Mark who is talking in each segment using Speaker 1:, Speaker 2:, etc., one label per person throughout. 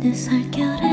Speaker 1: 내 살결에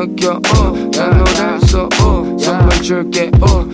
Speaker 2: 느껴 uh, 난 너를 써 uh, 선물 줄게
Speaker 3: uh,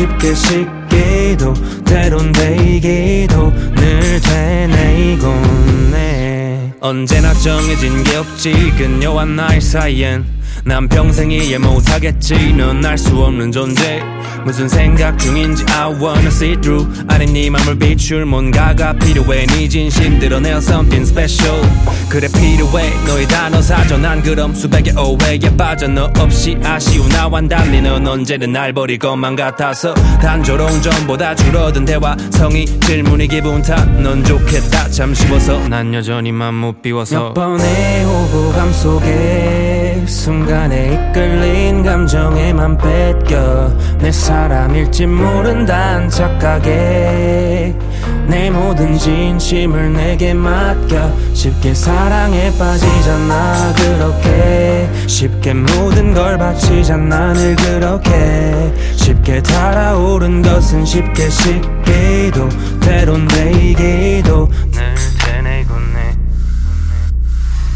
Speaker 3: 쉽게 식기도 때론 데이기도 늘 되뇌곤 해. 언제나 정해진 게 없지 그녀와 나의 사이엔. 난 평생 이해 못하겠지 넌 알 수 없는 존재 무슨 생각 중인지 I wanna see through. 아니 네 맘을 비출 뭔가가 필요해. 네 진심 드러낼 something special. 그래 필요해. 너의 단어 사전 난 그럼 수백의 오해에 빠져 너 없이 아쉬운 나와 달리 넌 언제든 날 버릴 것만 같아서 단조로운 전보다 줄어든 대화. 성의 질문이 기분 탓넌 좋겠다. 참 쉬워서 난 여전히 맘 못 비워서. 몇 번의 오고감 속에 순간에 이끌린 감정에만 뺏겨 내 사람일지 모른다는 착각에 내 모든 진심을 내게 맡겨. 쉽게 사랑에 빠지잖아 그렇게. 쉽게 모든 걸 바치잖아 늘 그렇게. 쉽게 달아오른 것은 쉽게 식기도. 때론 데이기도. 늘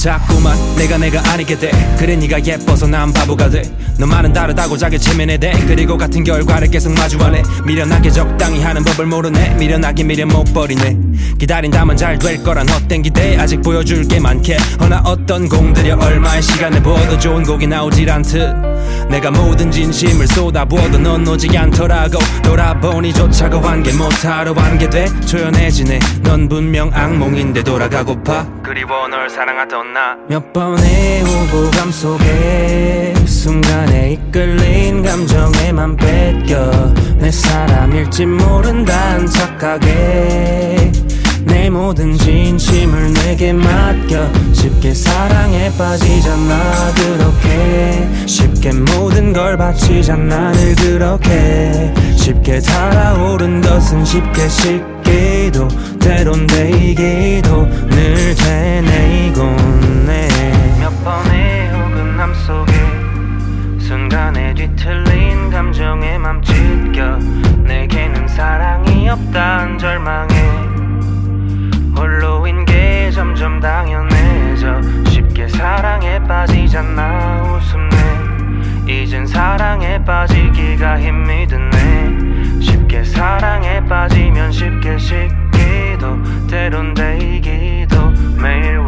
Speaker 3: 자꾸만 내가 내가 아니게 돼. 그래 네가 예뻐서 난 바보가 돼. 너만은 다르다고 자기 체면에 대. 그리고 같은 결과를 계속 마주하네 미련하게 적당히 하는 법을 모르네. 미련하게 미련 못 버리네. 기다린다면 잘 될 거란 헛된 기대. 아직 보여줄 게 많게. 허나 어떤 공들여 얼마의 시간을 부어도 좋은 곡이 나오질 않듯. 내가 모든 진심을 쏟아부어도 넌 오지 않더라고. 돌아보니 조차고 관계 못하러 관계돼. 조연해지네. 넌 분명 악몽인데 돌아가고파. 그리워 널 사랑하던 나? 몇 번의 오고감 속에 순간에 이끌린 감정에만 뺏겨 내 사람일지 모른다는 착각에 내 모든 진심을 내게 맡겨 쉽게 사랑에 빠지잖아 그렇게. 쉽게 모든 걸 바치잖아 늘 그렇게. 쉽게 달아오른 것은 쉽게 식기도 때론 데이기도 늘 되뇌곤 해몇 번의 호근함 속에 순간에 뒤틀린 감정에 맘 찢겨 내게는 사랑이 없단 절망에 홀로인 게 점점 당연해져 쉽게 사랑에 빠지잖아 웃음내. 이젠 사랑에 빠지기가 힘이 드네. 쉽게 사랑에 빠지면 쉽게 식 기도 때론 데이기도 매일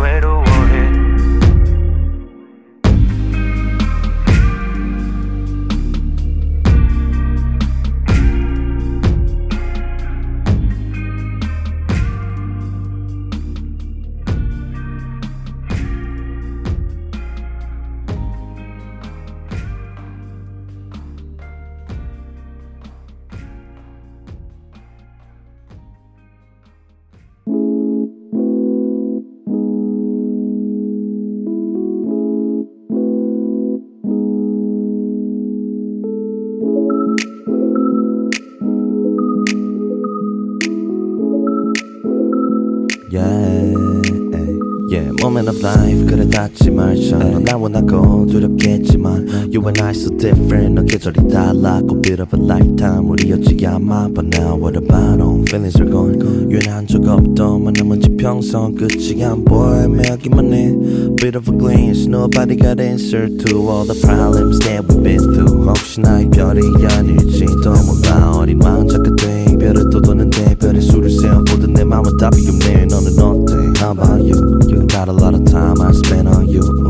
Speaker 4: 말자 넌 나와 나고 두렵겠지만 You and I so different 너 계절이 달라 고 bit of a lifetime 우리였지 아마 But now what about them feelings are gone 유연한 적 없던 만남은 지평선 끝이 안 보여 애매하기만 해 Bit of a glance nobody got answer to all the problems that we've been through 혹시나 이별이 아닐지도 몰라 어린 마음 작게 돼 이별을 또 도는데 별의 수를 세어보던 내 맘은 답이 없네 너는 어때 How about you? You got a lot of time I spent on you 남이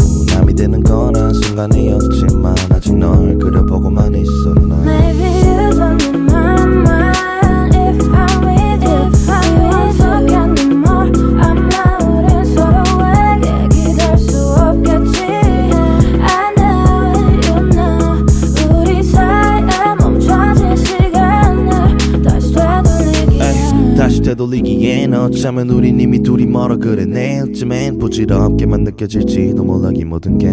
Speaker 4: 되는 건 한순간이었지만 아직 널 그려보고만 난
Speaker 1: 되돌리기엔
Speaker 4: 어쩌면 우린 이미 둘이 멀어 그래 내일쯤엔 부질없게만 느껴질지도 몰라 이 모든 게.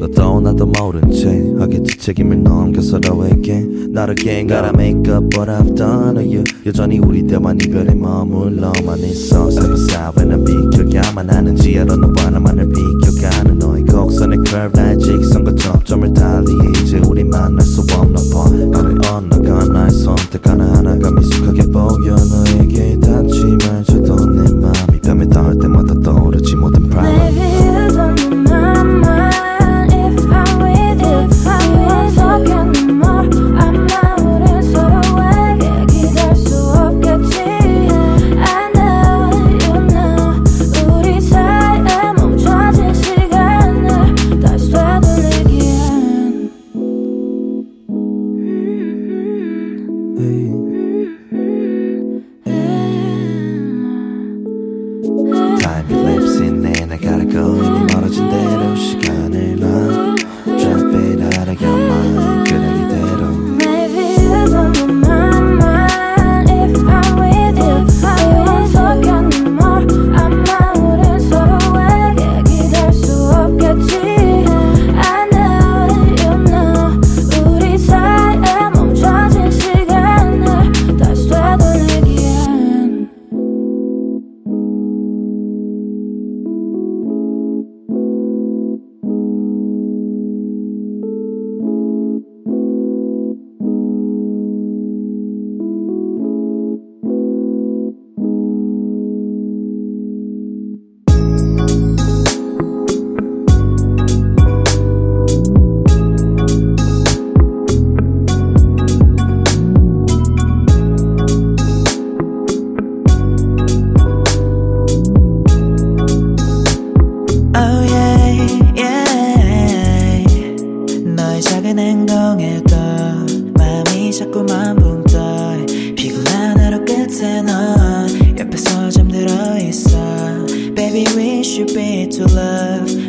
Speaker 4: 너도 나도 모른 채 하겠지 책임을 넘겨 서로에게. 나를 again gotta make up what I've done you. 여전히 우리 때만 이별에 머물러만 있어. 세부사회는 비켜야만 하는지 알아 너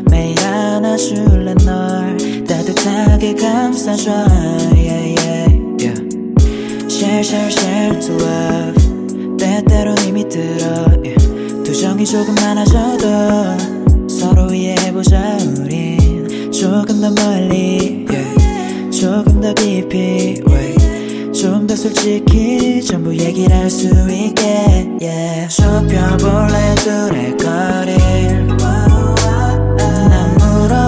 Speaker 5: 매일 안아줄래 널 따뜻하게 감싸줘 yeah, yeah, yeah. Share share share to love 때때로 힘이 들어 yeah. 투정이 조금 많아져도 서로 이해해보자 우린 조금 더 멀리 yeah. 조금 더 깊이 좀더 솔직히 전부 얘기를 할 수 있게 yeah. 좁혀볼래 둘의 거리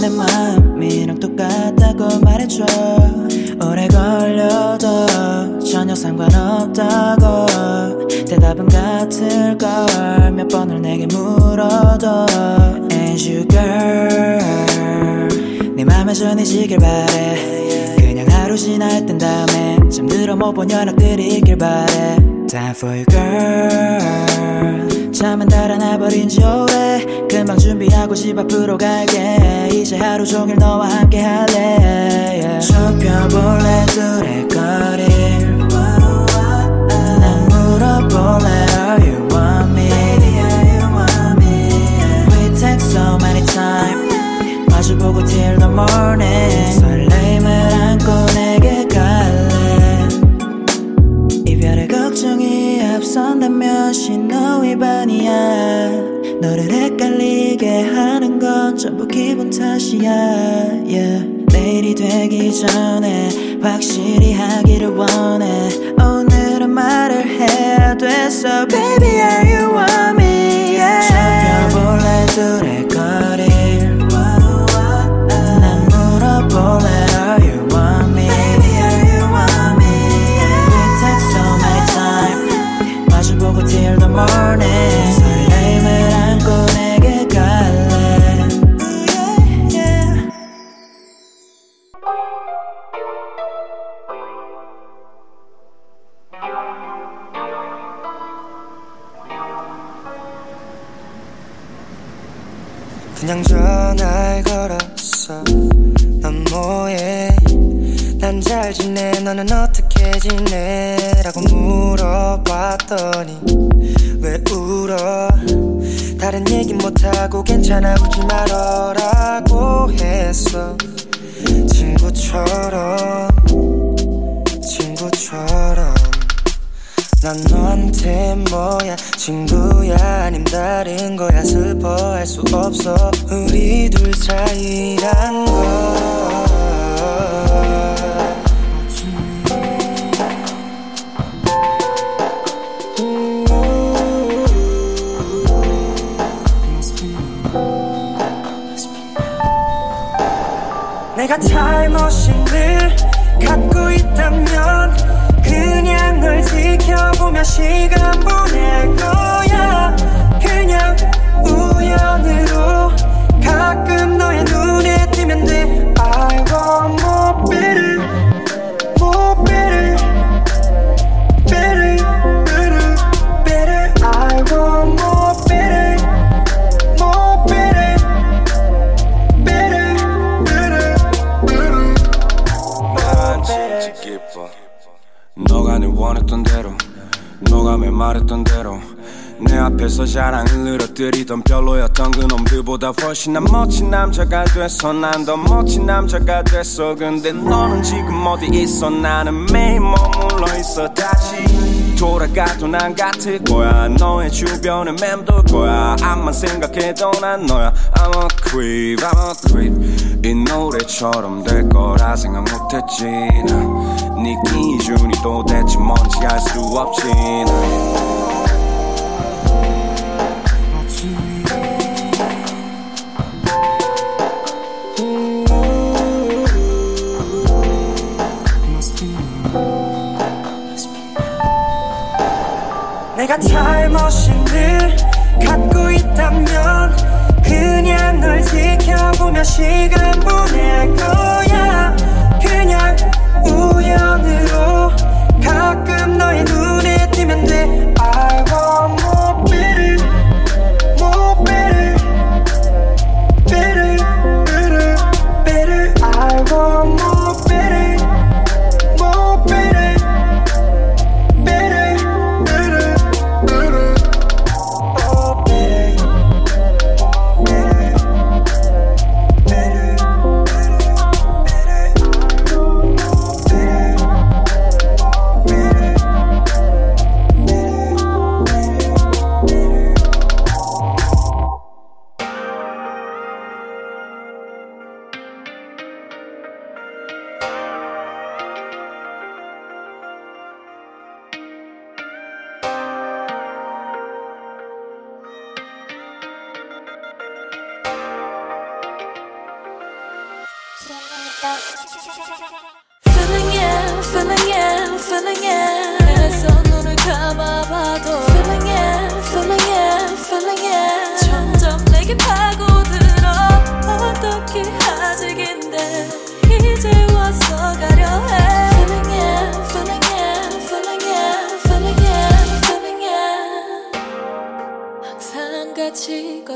Speaker 5: 내 마음이랑 똑같다고 말해줘. 오래 걸려도 전혀 상관없다고 대답은 같을걸 몇 번을 내게 물어도 And you girl 네 맘에 전해지길 바래. 그냥 하루 지날 땐 다음에 잠들어 못 본 연락들이 있길 바래. Time for you girl 잠은 달아나 버린 지 오래. 금방 준비하고 집 앞으로 갈게. 이제 하루 종일 너와 함께 할래. Yeah. 좁혀볼래 둘의 거리를 난 물어볼래 Are you want me? We take so many time. 마주보고 till the morning. 설렘을 안고 쏜다면 신호 위반이야. 너를 헷갈리게 하는 건 전부 기분 탓이야. Yeah. 내일이 되기 전에 확실히 하기를 원해. 오늘은 말을 해야 돼서 Baby are you want me
Speaker 6: 별로였던 그 놈들보다 훨씬 난 멋진 남자가 됐어. 난 더 멋진 남자가 됐어. 근데 너는 지금 어디 있어? 나는 매일 머물러 있어. 다시 돌아가도 난 같을 거야. 너의 주변에 맴돌 거야. 암만 생각해도 난 너야. I'm a creep I'm a creep. 이 노래처럼 될 거라 생각 못했지. 난네 기준이 도대체 뭔지 알 수 없지. 난
Speaker 7: 내가 타임머신을 갖고 있다면 그냥 널 지켜보며 시간 보낼 거야. 그냥 우연으로 가끔 너의 눈에 띄면 돼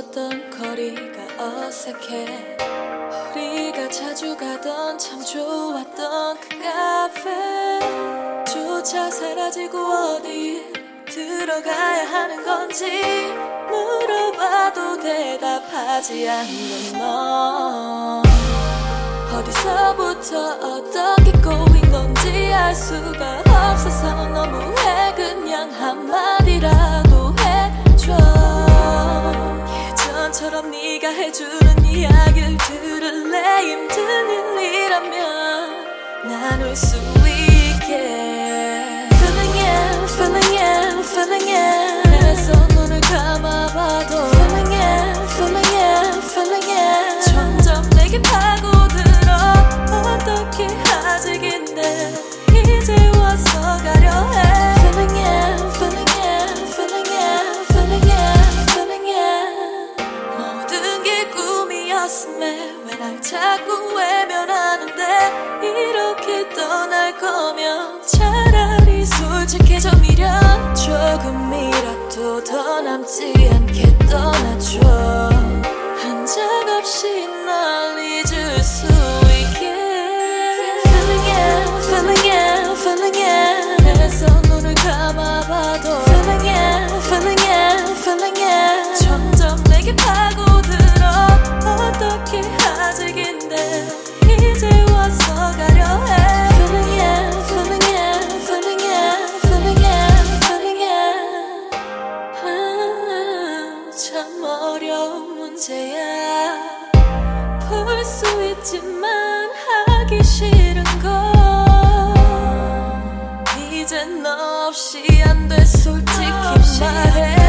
Speaker 8: 걷던 거리가 어색해. 우리가 자주 가던 참 좋았던 그 카페. 조차 사라지고 어디 들어가야 하는 건지 물어봐도 대답하지 않는 너. 어디서부터 어떻게 꼬인 건지 알 수가 없어서 너무해 그냥 한마디 네가 해주는 이야기를 들을래 힘든 일이라면 나눌 수 있게 Feeling it, feeling it, feeling it 내서 눈을 감아봐도 Feeling it, feeling it, feeling it 점점 내게 파고들어 어떻게 아직인데 이제 와서 가려 해 feeling it, 꿈이었음에 왜 날 자꾸 외면하는데? 이렇게 떠날 거면 차라리 솔직해져 미련 조금이라도 더 남지 않게 떠나줘. 한적 없이 널 잊을 수 있게. Feeling it, feeling it, feeling it. 내서 눈을 감아봐도. Feeling it, feeling it, feeling it. 점점 내게 파고 수 있지만 하기 싫은 거 이젠 너 없이 안 돼 솔직히 말해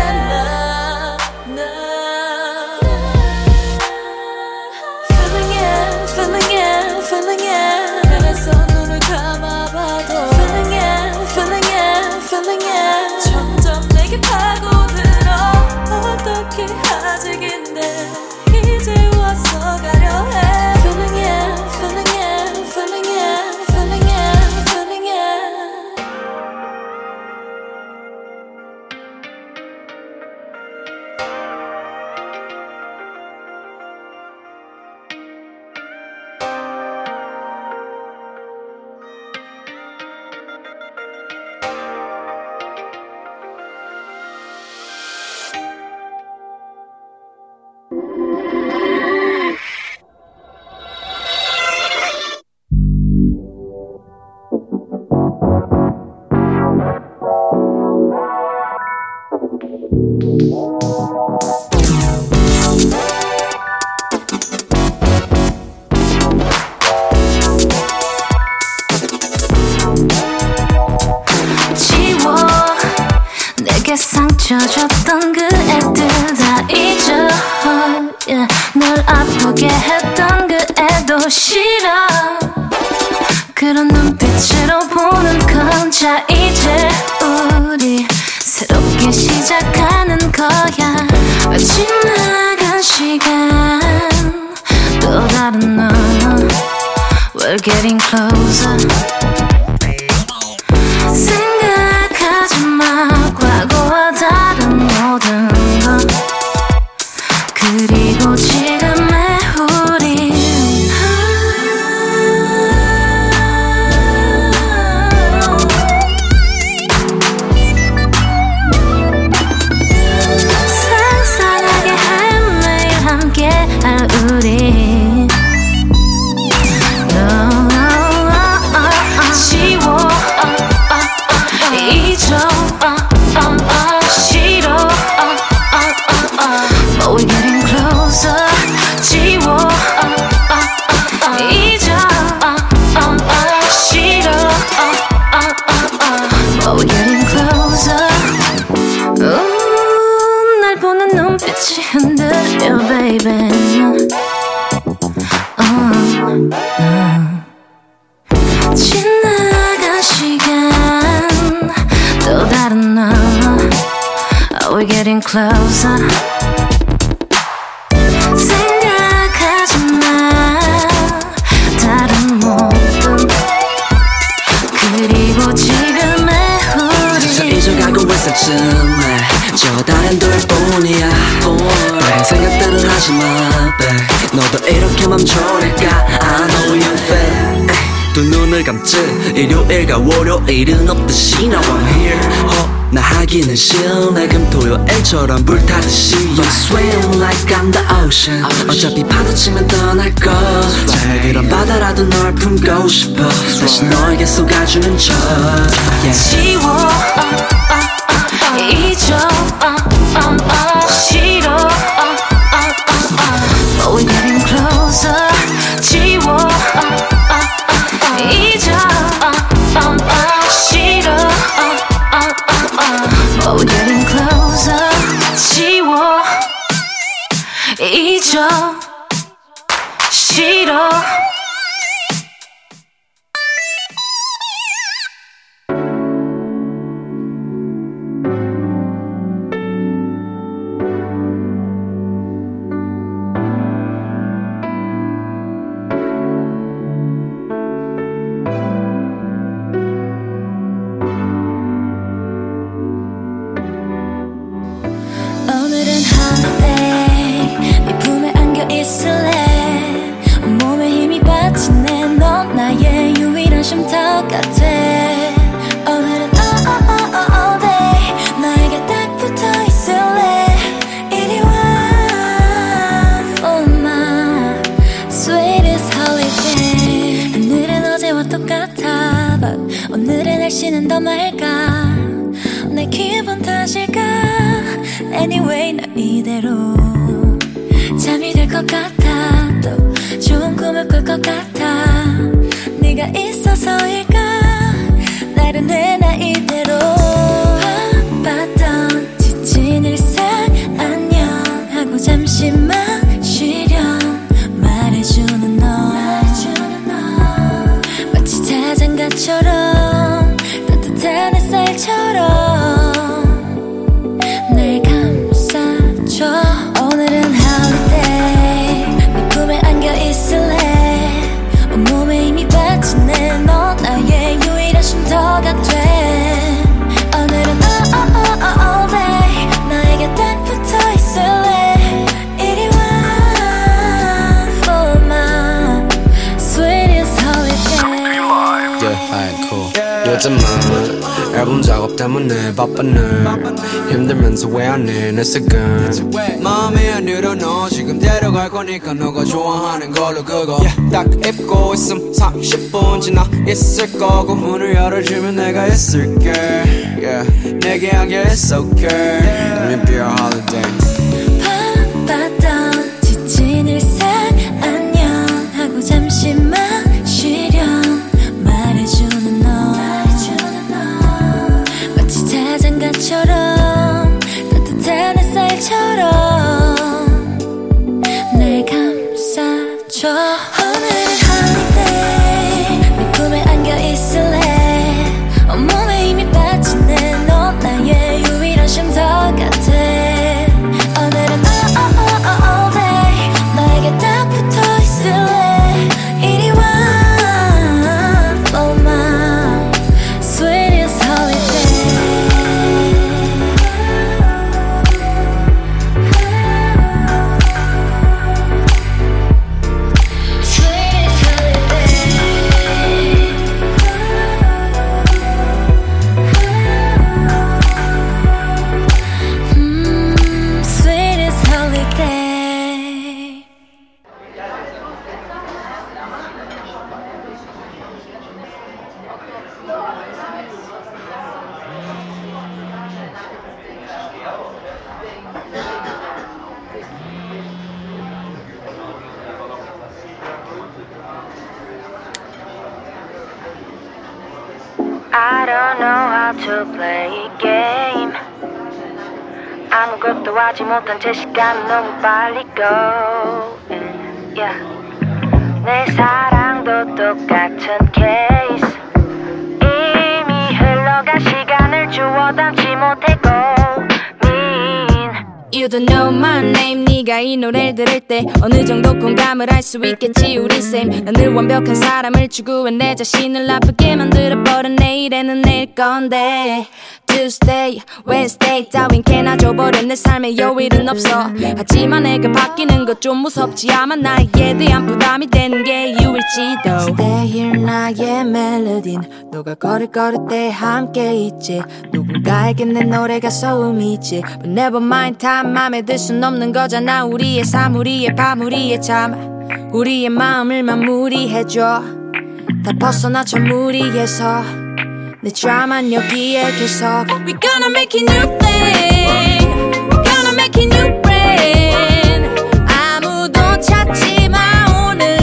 Speaker 9: 월요일은 없듯이 Now I'm here. 어, 나 하기는 날 금토요일처럼 불타듯이. You swim like I'm the ocean. 어차피 파도 치면 떠날 거. 작은 바다라도 널 품고 싶어. 다시 너에게 쏟아주는 척. Yeah.
Speaker 8: 지워. 잊어. 싫어
Speaker 3: 문을 열어주면 내가 있을게 yeah. 내게 하게 it's okay Let me be your holiday
Speaker 1: 바빴던 지친 일 채 시간 너무 빨리 go. Yeah. 내 사랑도 똑같은 케이스. 이미 흘러간 시간을 주워 담지 못해 고민. You don't know my name 네가 이 노래를 들을 때 어느 정도 공감을 할 수 있겠지 우리 쌤 난늘 완벽한 사람을 추구해 내 자신을 나쁘게 만들어버린 내일에는 내일 건데 Tuesday, Wednesday. 따윈 개나 줘버려 내 삶에 여일은 없어. 하지만 내가 바뀌는 것 좀 무섭지 아마 나에게 대한 부담이 되는 게 이유일지도 Stay here 나의 멜로디는 너가 걸을 걸을 때 함께 있지? 누군가에겐 내 노래가 소음이지. But never mind 다 맘에 들 순 없는 거잖아. 우리의 삶 우리의 밤 우리의 잠. 우리의 마음을 마무리해줘. 다 벗어나 저 무리에서 내 드라만 여기에 계속 We're gonna make a new thing. We're gonna make a new brand. 아무도 찾지 마. 오늘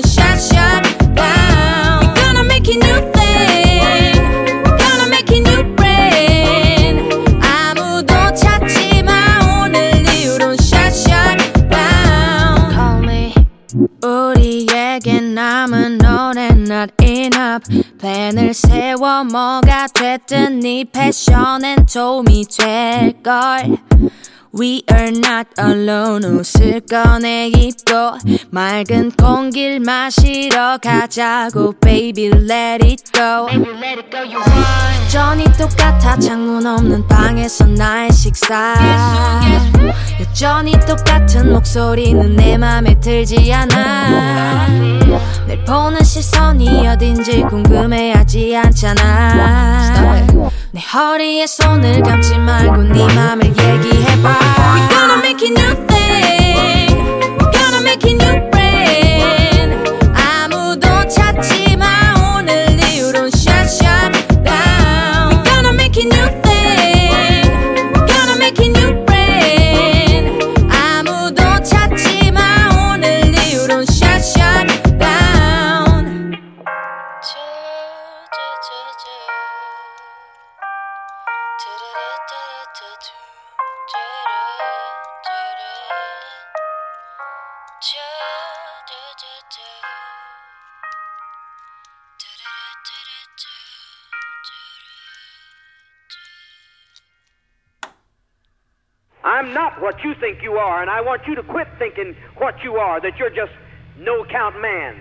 Speaker 1: shut shut down. We're gonna make a new thing. We're gonna make a new brand.
Speaker 10: 아무도 찾지 마. 오늘 shut shut down.
Speaker 11: Call me.
Speaker 10: 우리에게 남은 노래 not enough. 랜을 세워 뭐가 됐든 네 패션엔 도움이 될걸 We are not alone. 웃을 꺼내 입고 맑은 공기를 마시러 가자고. Baby let it go. 여전히 똑같아. 창문 없는 방에서 나의 식사. 여전히 똑같은 목소리는 내 맘에 들지 않아. 날 보는 시선이 어딘지 궁금해하지 않잖아. 내 허리에 손을 감지 말고 네 맘을 얘기해봐 We gonna make it new thing We gonna make it new
Speaker 12: I'm not what you think you are, and I want you to quit thinking what you are, that you're just no count man.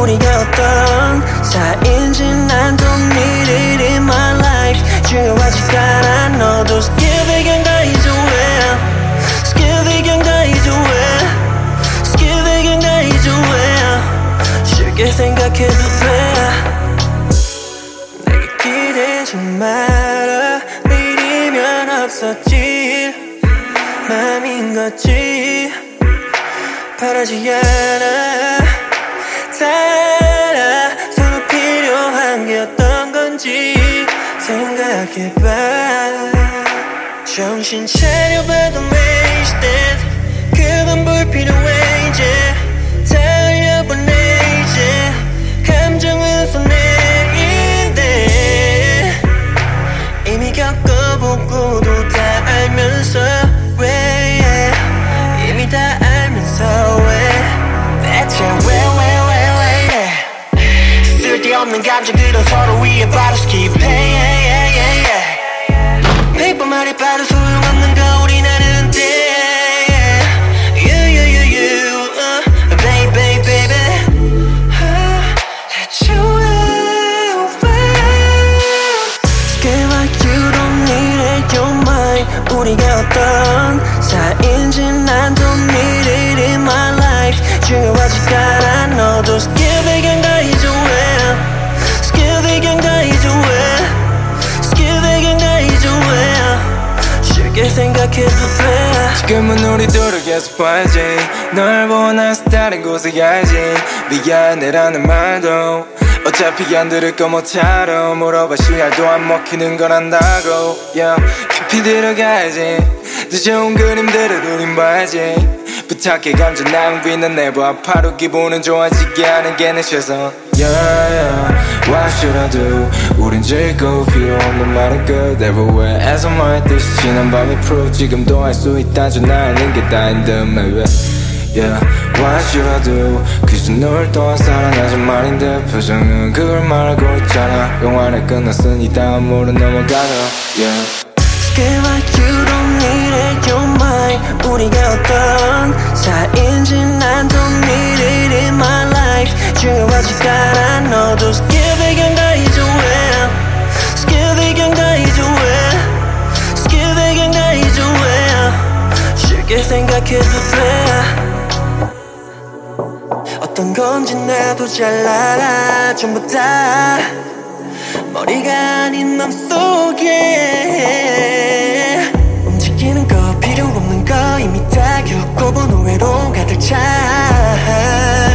Speaker 7: 우리가 어떤 사이인지 난 don't need it in my life. 중요하지 않아. 너도 skill 배경다 이제 왜? skill 배경다 이제 왜? skill 배경다 이제 왜? 쉽게 생각해도 돼. 내게 기대지 마라. 내일이면 없었지. 맘인 거지. 바라지 않아 생각해봐. 정신 차려봐도 wasted 그건 불필요해 이제. 달려보내 이제. 감정은 손해인데. 이미 겪어보고도 다 알면서 왜 이미 다 알면서 왜. 대체 왜왜왜왜. 쓸데없는 감정들은 서로 위에 바로 백번
Speaker 13: 지금은 우리 둘을 계속 봐야지. 널 원해서 다른 곳에 가야지. 미안해라는 말도 어차피 안 들을 거 못하러 물어봐. 씨알도 안 먹히는 걸 안다고. Yeah. 깊이 들어가야지 더 좋은 그림들을 우린 봐야지. 부탁해 감정 낭비는 내봐 바로 기분은 좋아지게 하는 게 내 최선 yeah, yeah. What should I do? 우린 즐거워 필요 없는 말은 끝. Everywhere 애서 말했듯이 지난 밤이 프로. 지금도 할 수 있다죠 나는 게 다인 듯 maybe Yeah, what should I do? 그저 널 또한 사랑하지 말인데. 표정은 그걸 말하고 있잖아. 영화는 끝났으니 다음으로 넘어가자. Yeah.
Speaker 7: Girl like you 우리가 어떤 사이인지 난 don't need it in my life. 중요하지 않아 너도 skill 배경다 이제 왜? skill 배경다 이제 왜? skill 배경다 이제 왜? 쉽게 생각해도 돼. 어떤 건지 나도 잘 알아. 전부 다 머리가 아닌 맘속에
Speaker 1: time.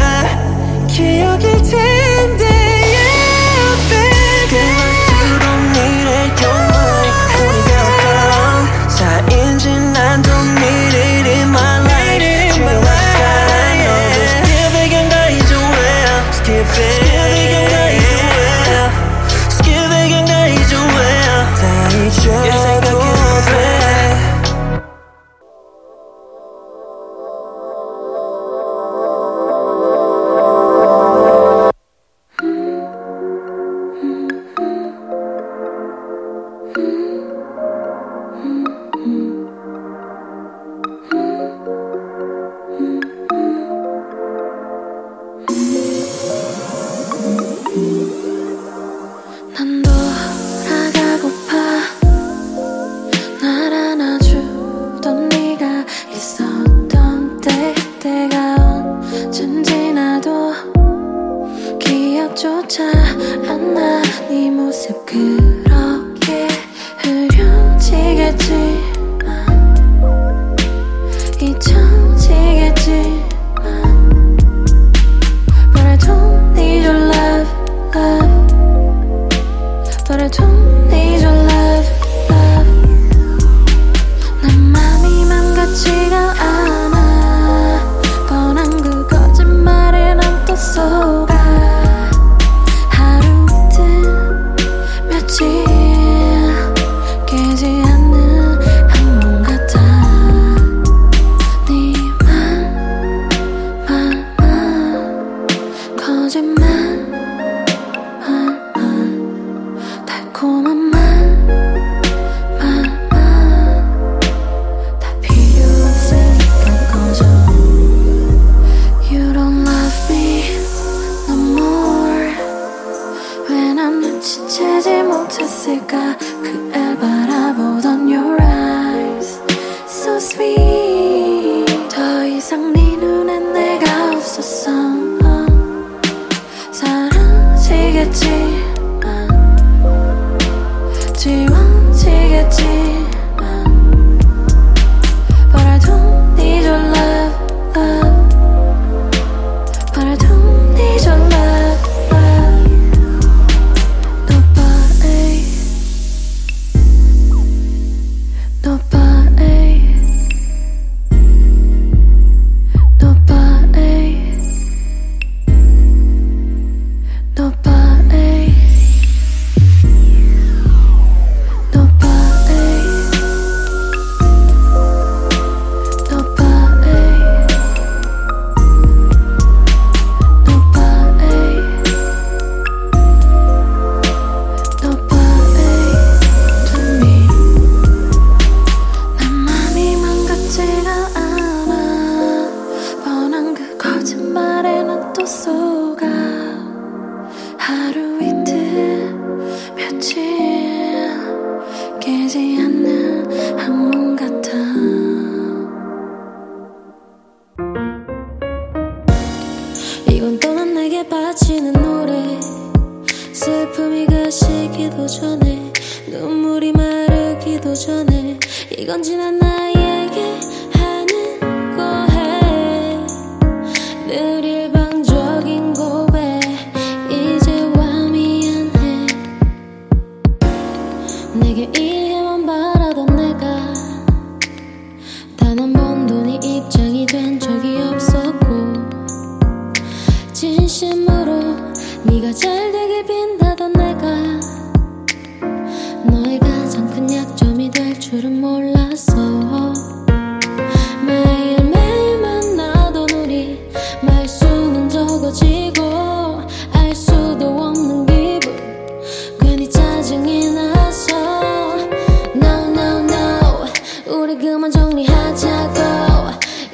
Speaker 1: 지워지겠지.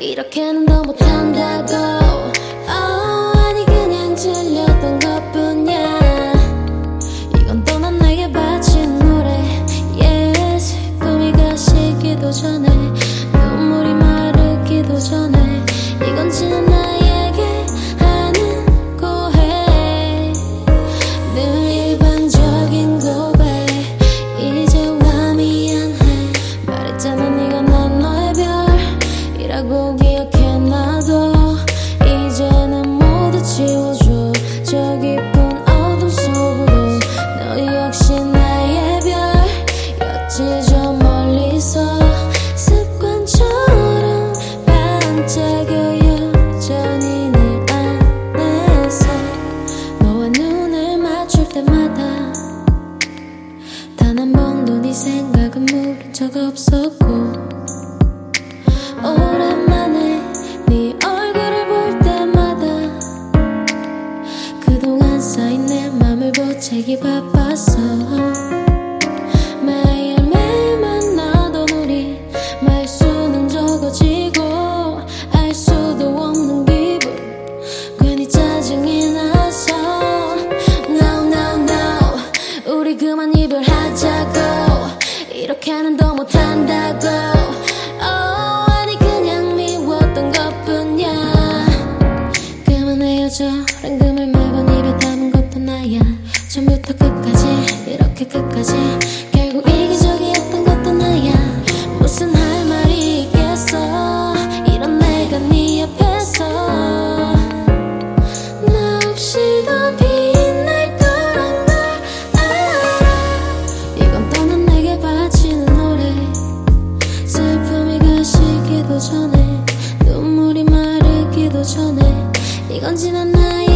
Speaker 1: 이렇게는 더 못한다고. 전에 눈물이 마르기도 전에 이건 지난 나의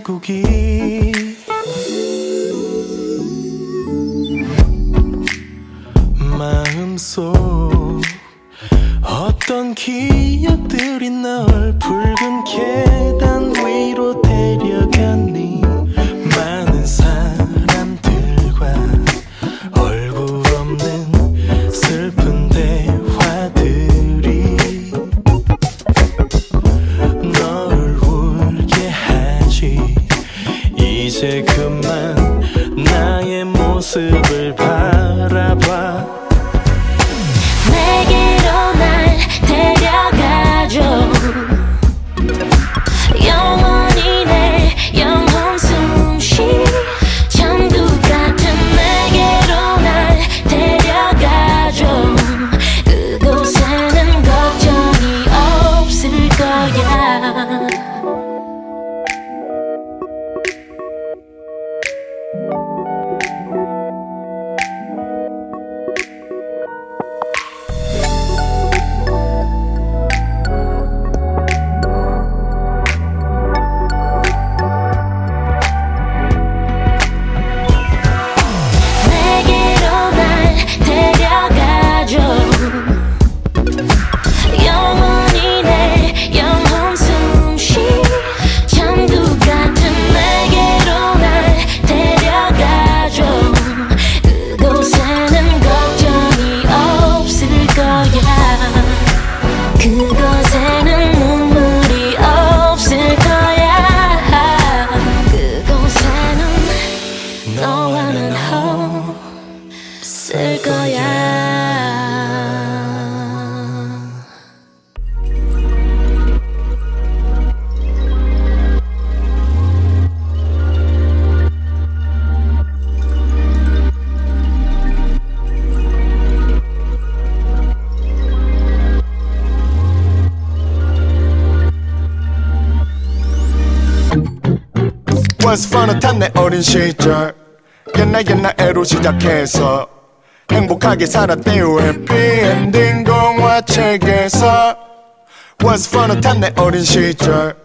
Speaker 1: 자국이
Speaker 14: A time 내 어린 시절. 옛날 옛날에로 시작해서 행복하게 살았대요. 해피 엔딩 동화책에서 Once upon a time 내 어린 시절.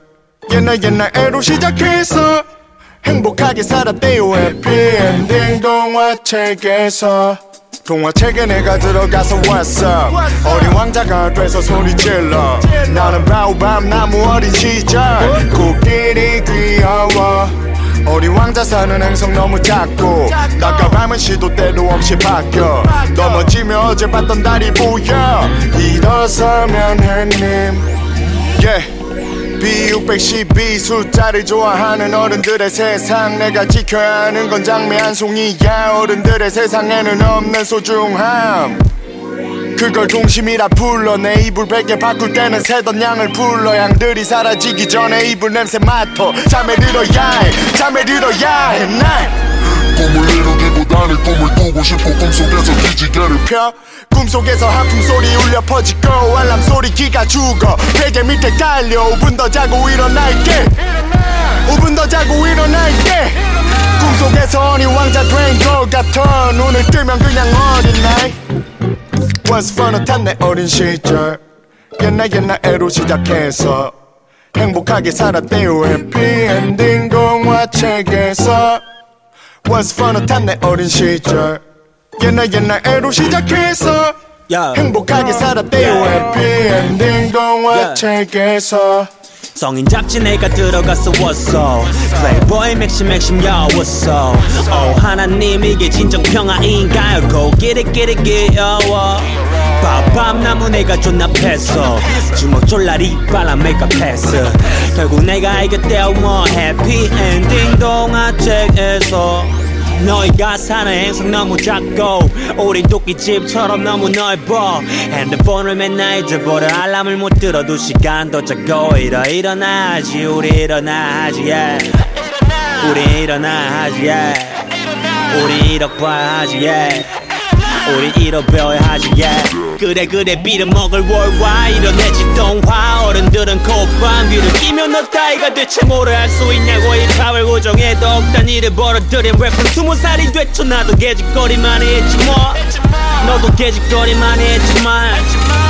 Speaker 14: 옛날 옛날에로 시작해서 행복하게 살았대요. 해피 엔딩 동화책에서 동화책에 내가 들어가서 왔어 어린 왕자가 돼서 소리 질러. 나는 바오밤 나무 어린 시절. 코끼리 귀여워. 어린 왕자 사는 행성 너무 작고. 낮과 밤은 시도 때도 없이 바뀌어. 넘어지면 어제 봤던 달이 보여. 일어서면 해님. Yeah. B612 숫자를 좋아하는 어른들의 세상. 내가 지켜야 하는 건 장미 한 송이야. 어른들의 세상에는 없는 소중함. 그걸 동심이라 불러. 내 이불 베개 바꿀 때는 새던 양을 불러. 양들이 사라지기 전에 이불 냄새 맡어. 잠에 들어야 해. 잠에 들어야 해날 꿈을 이루기보다는 꿈을 꾸고 싶어 꿈속에서 기지개를 펴. 꿈속에서 하품 소리 울려 퍼지고 알람 소리 기가 죽어. 베개 밑에 깔려. 5분 더 자고 일어날게. 5분 더 자고 일어날게. 꿈속에서 어린 왕자 된 것 같아. 눈을 뜨면 그냥 어린 나이. Once upon a time 내 어린 시절. 옛날 옛날에로 시작해서 행복하게 살았대요. 해피 엔딩 동화책에서 Once upon a time 내 어린 시절 옛날 옛날에로 시작해서 행복하게 살았대요. 해피엔딩 동화책에서
Speaker 15: 성인 잡지 내가 들어가서 왔어. 플레이보이 맥심 맥심여웠어. 오 하나님 이게 진정 평화인가요 Go get it get it 귀여워. 밥밤 나무 내가 존나 패서 주먹 졸라리 빨라 메이크업 패스 결국 내가 알겠대요. 뭐 해피엔딩 동화책에서 너희가 사는 행성 너무 작고 우리 도끼집처럼 너무 넓어 핸드폰을 맨날 잊어버려 알람을 못 들어 두 시간 더 자고 일어 일어나지 우리 일어나지 yeah. 우리 일어나지 yeah. 우리 일어봐야지 yeah. 우리 잃어버려야 하지 yeah. 그래 그래 빌어먹을 월화 이뤄내지 동화 어른들은 콧밤 위를 끼면 너 따위가 대체 뭐를 할 수 있냐고. 이 파월 고정에도 억단 일을 벌어들인 래퍼 스무 살이 됐죠 나도 개짓거리만 했지 뭐. 너도 개짓거리만 했지만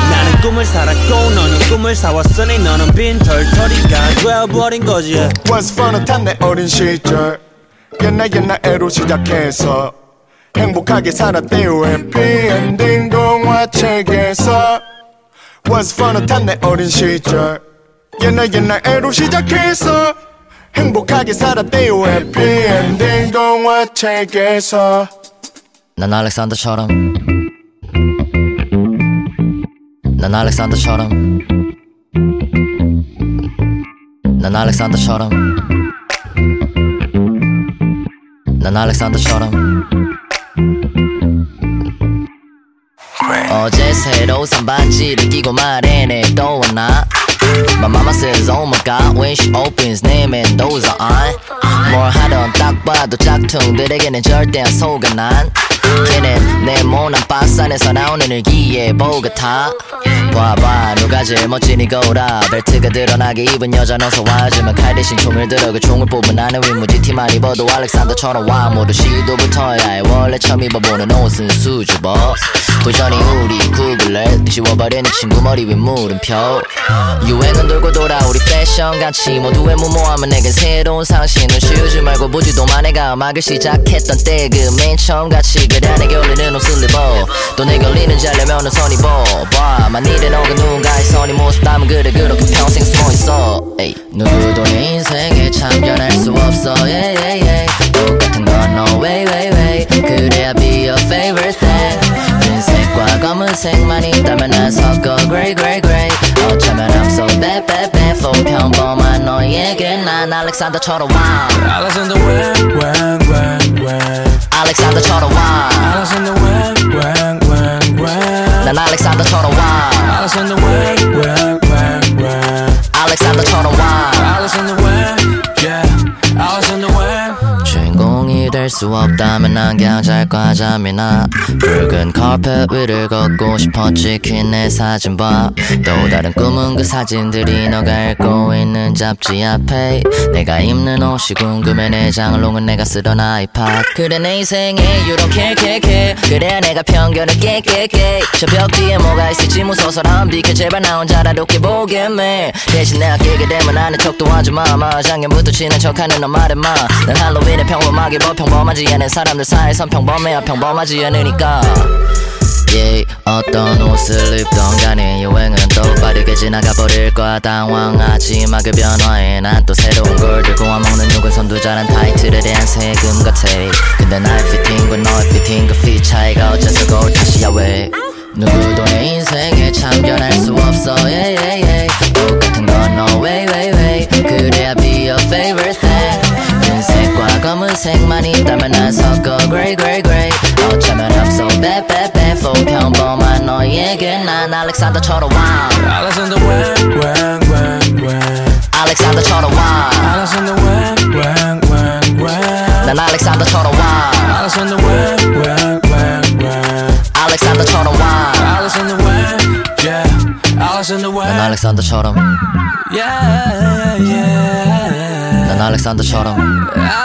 Speaker 15: 나는 꿈을 살았고 너는 꿈을 사왔으니 너는 빈털터리가 되어버린 거지
Speaker 14: Once upon a time 내 어린 시절 옛날 옛날 애로 시작해서 행복하게 살았대요 해피엔딩 동화책에서 Once upon a time 내 어린 시절. 옛날 옛날 애로 시작해서 행복하게 살았대요 해피엔딩 동화책에서.
Speaker 16: 난 알렉산더처럼. 난 알렉산더처럼. 난 알렉산더처럼. 난 알렉산더처럼 어제 새로 산 반지를 끼고 말해 내 또 왔나? My mama says oh my god when she opens 내 맨도서 on. 뭘 하던 딱 봐도 짝퉁들에게는 절대 안 속아 난 걔는 내 모난 박스 안에서 나오는 일기에 보 같아 봐봐 누가 제일 멋진 이거라 벨트가 드러나게 입은 여자 어서 와지만 칼 대신 총을 들어 그 총을 뽑은 나는 위무지 티만 입어도 알렉산더처럼 와 모두 시도부터야 해. 원래 처음 입어보는 옷은 수줍어. 도전이 우리 구글을 지워버리는 친구 머리 위 물음표. 유행은 돌고 돌아 우리 패션같이 모두의 무모함은 내겐 새로운 상신을 쉬우지 말고 보지도 마 내가 음악을 시작했던 때그 맨 처음 같이 내게 어울리는 옷을 입어 또 내게 어울리는지 알려면은 선이 봐봐 만일에 너가 누군가의 선이 모습 담은 그래 그렇게 평생 숨어있어. 에이. 누구도 내 인생에 참견할 수 없어. yeah, yeah, yeah. 똑같은 건 no way way way. 그래야 be your favorite thing 흰색과 검은색만 있다면 난 섞어. Grey grey grey 어쩌면 I'm so bad bad bad for 평범한 너에게 난 알렉산더처럼 와
Speaker 3: Alexander when when when when
Speaker 16: 알렉산더처럼 와
Speaker 3: Alexander when when when when
Speaker 16: 난 알렉산더처럼 와
Speaker 3: Alexander when when when when
Speaker 16: 알렉산더처럼 와
Speaker 3: Alexander when
Speaker 16: 될수 없다면 난 그냥 잘 과잠이나 붉은 카펫 위를 걷고 싶어 찍힌 내 사진 봐또 다른 꿈은 그 사진들이 너가 읽고 있는 잡지 앞에 내가 입는 옷이 궁금해. 내 장롱은 내가 쓰던 아이팟. 그래 내 인생에 care care 그래 내가 편견을 깨깨깨. 저 벽 뒤에 뭐가 있을지 무서워서란 비켜. 제발 나 혼자라도 깨보겠네. 대신 내가 깨게 되면 아는 척도 하지마. 마장년부터 치는 척하는 너 말해 마 난 할로윈에 평범하게 뭐평 범하지 않은 사람들 사이선 평범해야 평범하지 않으니까. Yeah, 어떤 옷을 입던 간에 유행은 또 빠르게 지나가 버릴 거야. 당황하지 마그 변화에 난 또 새로운 걸 들고 와먹는 욕은 선두자란 타이틀에 대한 세금 같아. 근데 나의 피팅과 너의 피팅 그핏 차이가 어째서 그걸 다시야 왜? 누구도 내 인생에 참견할 수 없어. Yeah, yeah, yeah. 똑같은 건 no way. 그래야 be your favorite thing 흰색과 검은색만 있다면 난 섞어 grey grey grey 어쩌면 I'm so bad bad bad for 평범한 너에게 난 알렉산더처럼 와
Speaker 3: Alexander when when when when
Speaker 16: 알렉산더처럼 와
Speaker 3: Alexander when when when when
Speaker 16: 난 알렉산더처럼 와
Speaker 3: Alexander when when when when
Speaker 16: 알렉산더처럼 와
Speaker 3: Alexander when yeah Alexander
Speaker 16: 난
Speaker 3: when
Speaker 16: 알렉산더처럼
Speaker 3: yeah yeah
Speaker 16: 난 알렉산더처럼
Speaker 3: Alexander when yeah
Speaker 16: 난 알렉산더처럼
Speaker 3: yeah yeah
Speaker 16: 난 알렉산더처럼
Speaker 3: when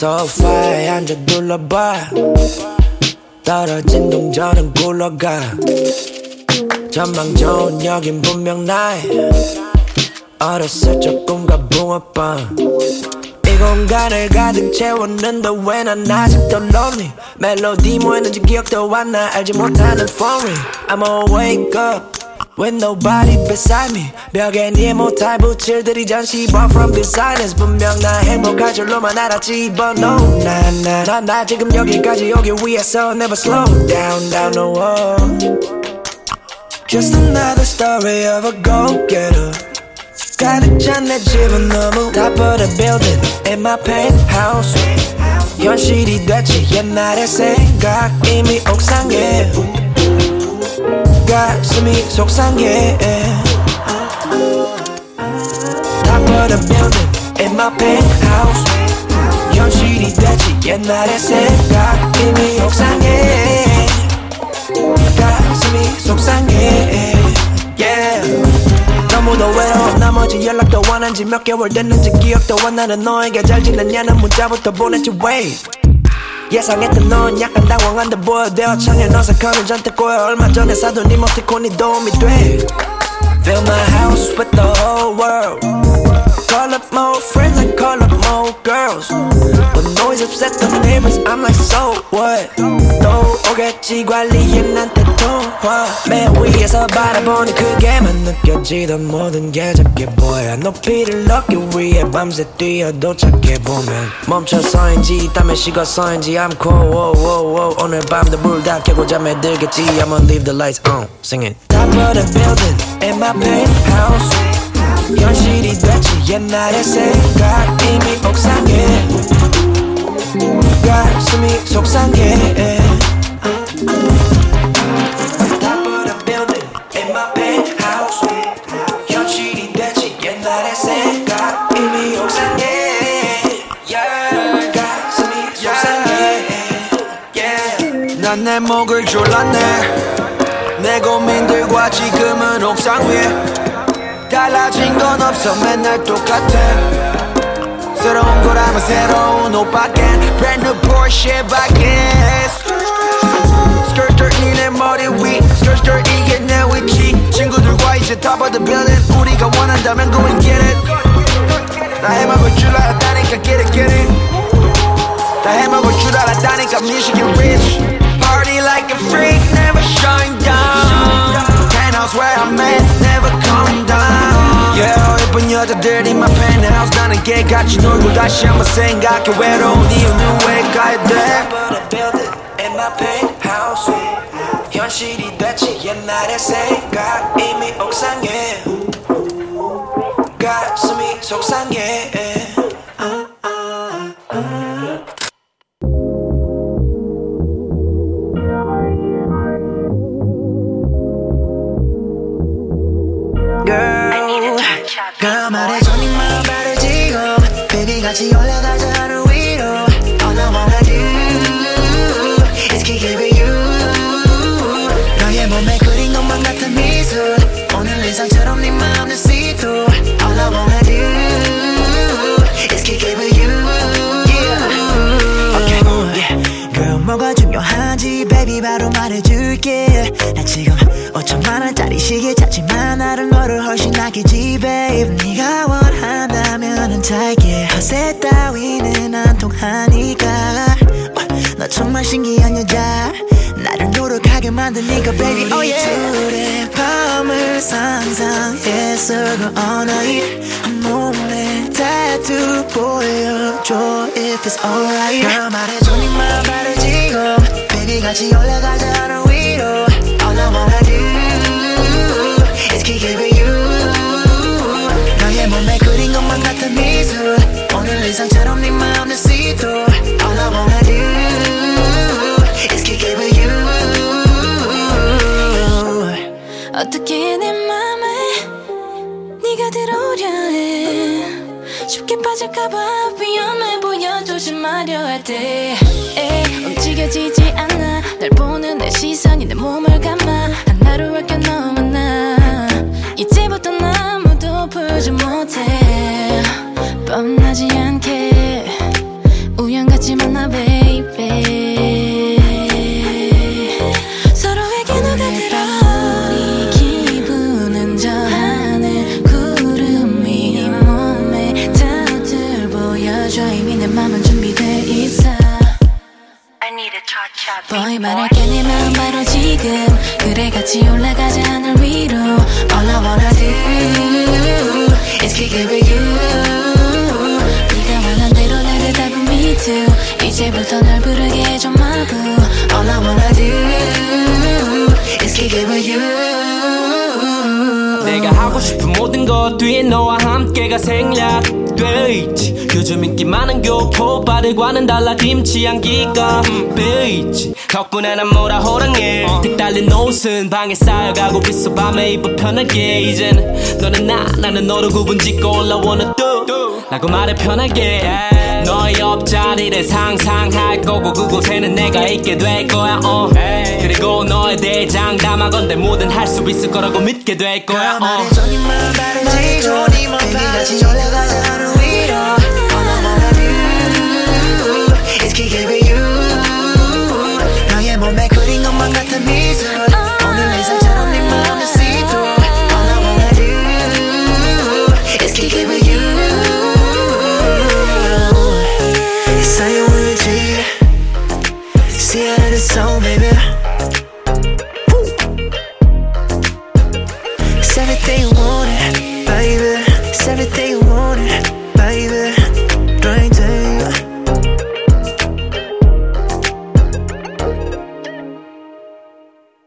Speaker 7: 소파에 앉아 둘러봐. 떨어진 동전은 굴러가. 전망 좋은 여긴 분명 나의 어렸을 적 꿈과 붕어빵. 이 공간을 가득 채웠는데 왜 난 아직도 lonely? 멜로디 뭐였는지 기억도 안 나. 알지 못하는 phone ring I'ma wake up With nobody beside me 벽에 네 못할 부칠들이 전시 Born from designers 분명 나 행복할 줄로만 알았지 But no 나나나 지금 여기까지 오기 위해서 Never slow down down no Just another story of a go-getter 가득 찬 내 집은 너무 Top of the building In my penthouse 현실이 됐지 옛날의 생각 이미 옥상에 가슴이 속상해. the building In my penthouse 현실이 됐지 옛날의 생각 이미 옥상에 가슴이 속상해. Yeah. 너무도 외로워 나머지 연락도 안 한지 몇 개월 됐는지 기억도 안 나는 너에게 잘 지냈냐는 문자부터 보냈지 wave 예상했던 넌 약간 당황한 듯 보여 대화 창에 어색함이 잔뜩 꼬여. 얼마 전에 사둔 이모티콘이 도움이 돼. Fill my house with the whole world Call up more friends and call up more girls But noise upset the neighbors I'm like so what 또 오겠지 관리해 난때 통화 맨 위에서 바라보니 그게만 느껴지던 모든 게 작게 보여 높이를 넣기 위해 밤새 뛰어 도착해 보면 멈춰서인지 땀에 식어서인지 I'm cool whoa, whoa, whoa. 오늘 밤도 불 다 켜고 잠에 들겠지 I'ma leave the lights on singing Top of the building in my penthouse 현실이 됐지 옛날의 생각 이미 옥상에 가슴이 속상해.
Speaker 17: 내 목을 졸랐네. 내 고민들과 지금은 옥상 위에 달라진 건 없어 맨날 똑같아 새로운 거라면 새로운 옷 밖엔 Brand new Porsche 밖엔 Skirt skirt 니네 머리 위 Skirt skirt 이게 내 위치 친구들과 이제 top of the building 우리가 원한다면 go and get it 다 해먹을 줄 알았다니까 get it get it 다 해먹을 줄 알았다니까 Michigan rich Party 여자들이 my penthouse 나는 개 같이 놀고 다시 한번 생각해. 외로운 이유는 왜 가야? 돼
Speaker 7: in my penthouse. 현실이 됐지 옛날의 생각 이미 옥상에 가슴이 속상해
Speaker 5: 만드니까 baby oh yeah. 둘의 밤을 상상했어 그 언어이 몸에 tattoo 보여줘. If it's alright. girl 말해줘 네 마음 바르지고 baby 같이 올라가자 하늘 위로. All I wanna do is kick it with you. 너의 몸에 그린 것만 같은 미술. 오늘 일상처럼 네 마음을
Speaker 10: 어떻게 내 맘에 네가 들어오려 해? 쉽게 빠질까봐 위험해 보여 조심하려 할때. 움직여지지 않아. 날 보는 내 시선이 내 몸을
Speaker 18: 교포빠들과는 달라 김치 향기가 베이지 덕분에 난 뭐라 호랑해 틱 달린 옷은 방에 쌓여가고 있어 밤에 입어 편하게 이젠 너는 나 나는 너를 구분 짓고 올라오는 또 라고 말해 편하게 너의 옆자리를 상상할 거고 그곳에는 내가 있게 될 거야 어. 그리고 너에 대해 장담하건대 뭐든 할 수 있을 거라고 믿게 될 거야 어.
Speaker 5: 말해줘 네 마음 바로 지금 Baby 같이 올라가자